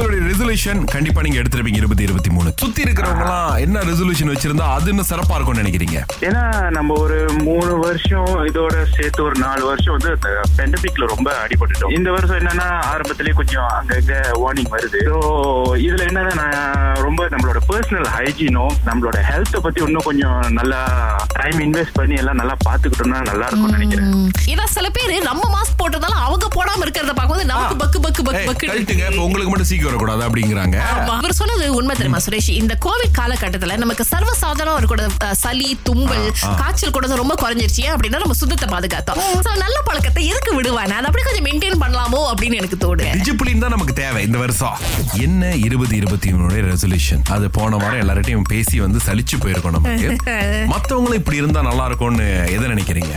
உங்களுடைய ரெசல்யூஷன் கண்டிப்பா நீங்க எடுத்திருப்பீங்க இருபது இருபத்தி மூணு. சுத்தி இருக்கிறவங்க எல்லாம் என்ன ரெசல்யூஷன் வச்சிருந்தா அது இன்னும் சிறப்பா இருக்கும்னு நினைக்கிறீங்க? ஏன்னா நம்ம ஒரு மூணு வருஷம் இதோட சேர்த்து ஒரு நாலு வருஷம் வந்து பெண்டமிக்ல ரொம்ப அடிபட்டுட்டோம். இந்த வருஷம் என்னன்னா ஆரம்பத்திலேயே கொஞ்சம் அங்கங்க வார்னிங் வருது. ஸோ இதுல என்னன்னா நான் ரொம்ப நம்மளோட பர்சனல் ஹைஜீனும் நம்மளோட ஹெல்த்தை பத்தி இன்னும் கொஞ்சம் நல்லா டைம் இன்வெஸ்ட் பண்ணி எல்லாம் நல்லா பாத்துக்கிட்டோம்னா நல்லா இருக்கும்னு நினைக்கிறேன். ஏன்னா சில பேரு நம்ம மாஸ்க் போட்டதால அவங்க போடாம இருக்கிறத பார்க்கும்போது நமக்கு பக்கு பக்கு பக்கு பக்கு உங்களுக்கு மட்டும் சீக்கிரம் வரக்கூடாது அப்படிங்கிறாங்க. அவர் சொன்னது உண்மை தெரியுமா சுரேஷ்? இந்த கோவிட் காலகட்டத்துல நமக்கு சர்வசாதாரணம் இருக்கக்கூட அஹ், சளி தும்பல் காய்ச்சல் கூட ரொம்ப குறைஞ்சிருச்சு. ஏன் அப்படின்னா நம்ம சுத்தத்தை பாதுகாத்தோம். So, நல்ல பழக்கத்தை எதுக்கு விடுவானே அதை அப்படி கொஞ்சம் மெயின்டைன் பண்ணலாமோ அப்படின்னு எனக்கு தோடு டிசிப்ளின் தான் நமக்கு தேவை இந்த வருஷம். என்ன இருபது இருபத்தி மூணு ரெசல்யூஷன் அது போன வாரம் எல்லார்ட்டையும் பேசி வந்து சலிச்சு போயிருக்கோம் நமக்கு. மத்தவங்களும் இப்படி இருந்தா நல்லா இருக்கும்னு எதை நினைக்கிறீங்க?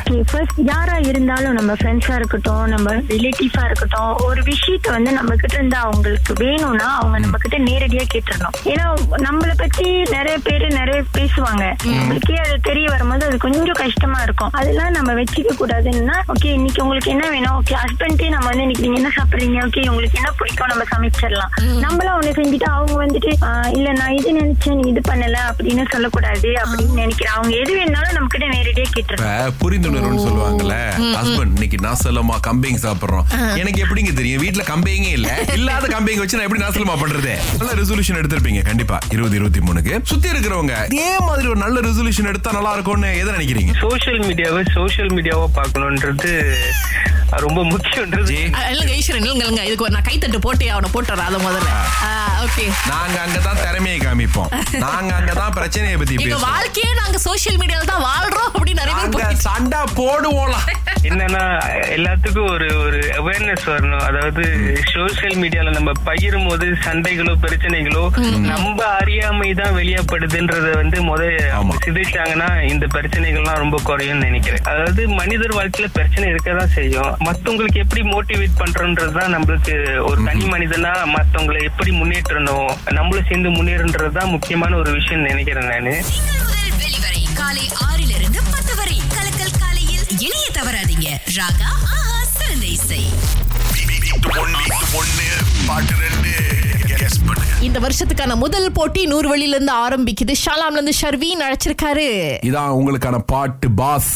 யாரா இருந்தாலும் நம்ம ஃப்ரெண்ட்ஸா இருக்கட்டும் நம்ம ரிலேட்டிவ்ஸா இருக்கட்டும் ஒரு விஷயத்த வந்து நம்ம கிட்ட இருந்து அவங்களுக்கு வேணும்னா அவங்க நம்ம கிட்ட நேரடியா கேட்டுறணும். ஏன்னா நம்மள பத்தி நிறைய பேரு நிறைய பேசுவாங்க. நம்மளுக்கே அது தெரிய வரும்போது அது கொஞ்சம் கஷ்டமா இருக்கும். அதெல்லாம் நம்ம வச்சுக்க கூடாதுன்னா ஓகே இன்னைக்கு உங்களுக்கு என்ன வேணும்? ஓகே ஹஸ்பண்டே நம்ம வந்து இன்னைக்கு நீங்க என்ன சாப்பிடுறீங்க? ஓகே உங்களுக்கு என்ன பிடிக்கும்? நம்ம சமைச்சிடலாம். நம்மளா ஒண்ணு செஞ்சுட்டு அவங்க வந்துட்டு "ஆஹ், இல்ல நான் இது நினைச்சேன் இது பண்ணல அப்படின்னு சொல்லக்கூடாது அப்படின்னு நினைக்கிறேன். அவங்க எது வேணாலும் நம்ம கிட்ட நேரடியா இப்ப புரிந்துணர்வுன்னு சொல்லுவாங்கல்ல ஹஸ்பண்ட் இன்னைக்கு நாசலமா கம்பிங் சாப்பிடுறோம். எனக்கு எப்படிங்க தெரியும்? வீட்ல கம்பிங்கே இல்ல. இல்லாத கம்பிங் வச்சு எப்படி நாசலமா பண்றது? நல்ல ரெசல்யூஷன் எடுத்திருப்பீங்க. கண்டிப்பா. இருபது இருபத்தி மூணுக்கு. சுத்தி இருக்கிறவங்க இதே மாதிரி ஒரு நல்ல ரெசல்யூஷன் எடுத்தா நல்லா இருக்கும்னு எதை நினைக்கிறீங்க? சோஷியல் மீடியாவை சோஷியல் மீடியாவா பார்க்கணுன்றது ரொம்ப அஹ், இல்லைங்க ஈஸ்வரன் இல்லைங்க இல்லைங்க. இதுக்கு நான் கைத்தட்டு போட்டு அவனை போட்டுறேன் அதை முதல்ல. ஓகே. நாங்க அங்கதான் திறமையை காமிப்போம். நாங்க அங்கதான் பிரச்சனையை பத்தி வாழ்க்கையே நாங்க சோஷியல் மீடியால தான் வாழ்றோம் அப்படின்னு நிறைய சண்டை போடுவோம்ல என்னன்னா எல்லாத்துக்கும் ஒரு ஒரு அவேர்னஸ் வரணும். அதாவது சோஷியல் மீடியால நம்ம பகிரும் போது சண்டைகளோ பிரச்சனைகளோ நம்ம அறியாமை தான் வெளியப்படுதுன்றத வந்து முத. சிதைச்சாங்கன்னா இந்த பிரச்சனைகள்லாம் ரொம்ப குறையும்னு நினைக்கிறேன். அதாவது மனிதர் வாழ்க்கையில பிரச்சனை இருக்கதான் செய்யும். மத்தவங்களுக்கு எப்படி மோட்டிவேட் பண்றோன்றது தான் நம்மளுக்கு ஒரு தனி மனிதனா மத்தவங்களை எப்படி முன்னேற்றணும் நம்மளும் சேர்ந்து முன்னேறன்றது தான் முக்கியமான ஒரு விஷயம் நினைக்கிறேன் நானு. காலை ஆறிலிருந்து பத்து வரை. கலக்கல் இணைய தவறாதீங்க. ராகா ஆஹா சிறந்த இசை. இந்த வருஷத்துக்கான முதல் போட்டி நூறு வழியில இருந்து ஆரம்பிக்குது. ஷாலாம்ல இருந்து ஷர்வீன் அழைச்சிருக்காரு. இதான் உங்களுக்கான பாட்டு பாஸ்.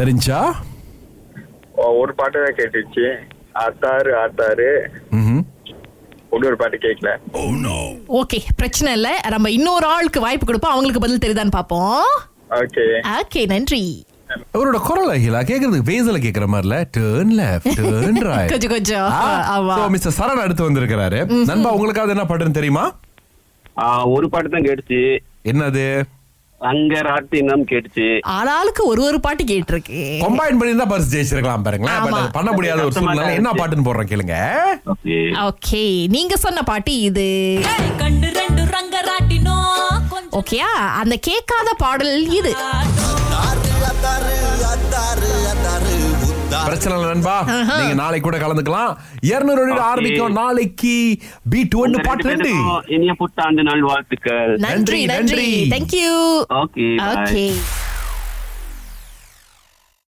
தெரிஞ்சா? ஒரு பாட்டு தான் கேட்டுச்சு. ஆத்தாரு ஆத்தாரு இன்னொரு பாட்டு கேட்கல ஓகே பிரச்சனை இல்ல. நம்ம இன்னொரு ஆளுக்கு வாய்ப்பு கொடுப்போம். அவங்களுக்கு பதில் தெரியுதான்னு பாப்போம் ஓகே ஓகே நன்றி. அவரோட குரல் அகிலா கேக்குறதுக்கு பேசல கேக்குற மாதிரில டேர்ன் லெஃப்ட் டேர்ன் ரைட் கொஞ்சம் கொஞ்சம். ஆமா. மிஸ்டர் சரண் அடுத்து வந்திருக்கிறாரு. நண்பா உங்களுக்காவது என்ன பாட்டுன்னு தெரியுமா? ஒரு பாட்டு தான் கேட்டுச்சு. என்னது? அங்க ராட்டினம் கேட்டுச்சு. ஆளாளுக்கு ஒரு ஒரு பாட்டு கேட்டிருக்கு. கம்பைன் பண்ணி தான் பரிசு ஜெயிச்சிருக்கலாம் பாருங்களேன். பண்ண முடியாத ஒரு சூழ்நிலை. என்ன பாட்டுன்னு போடுறேன் கேளுங்க. ஓகே. ஓகே. நீங்க சொன்ன பாட்டு இது. கண்டு ரெண்டு ரங்க ராட்டினோ ஓகேயா? அந்த கேட்காத பாடல் இது. பிரச்சனை இல்லை. நண்பா. நீங்க நாளைக்கு கூட கலந்துக்கலாம். இருநூறு. ஆரம்பிக்கும். நாளைக்கு பீட் ஒன்னு உங்க பாட்டு ரெண்டு. ரெண்டு பேருக்கும் இனிய புத்தாண்டு நாள் வாழ்த்துக்கள் நன்றி நன்றி, நன்றி. நன்றி. Thank you okay okay.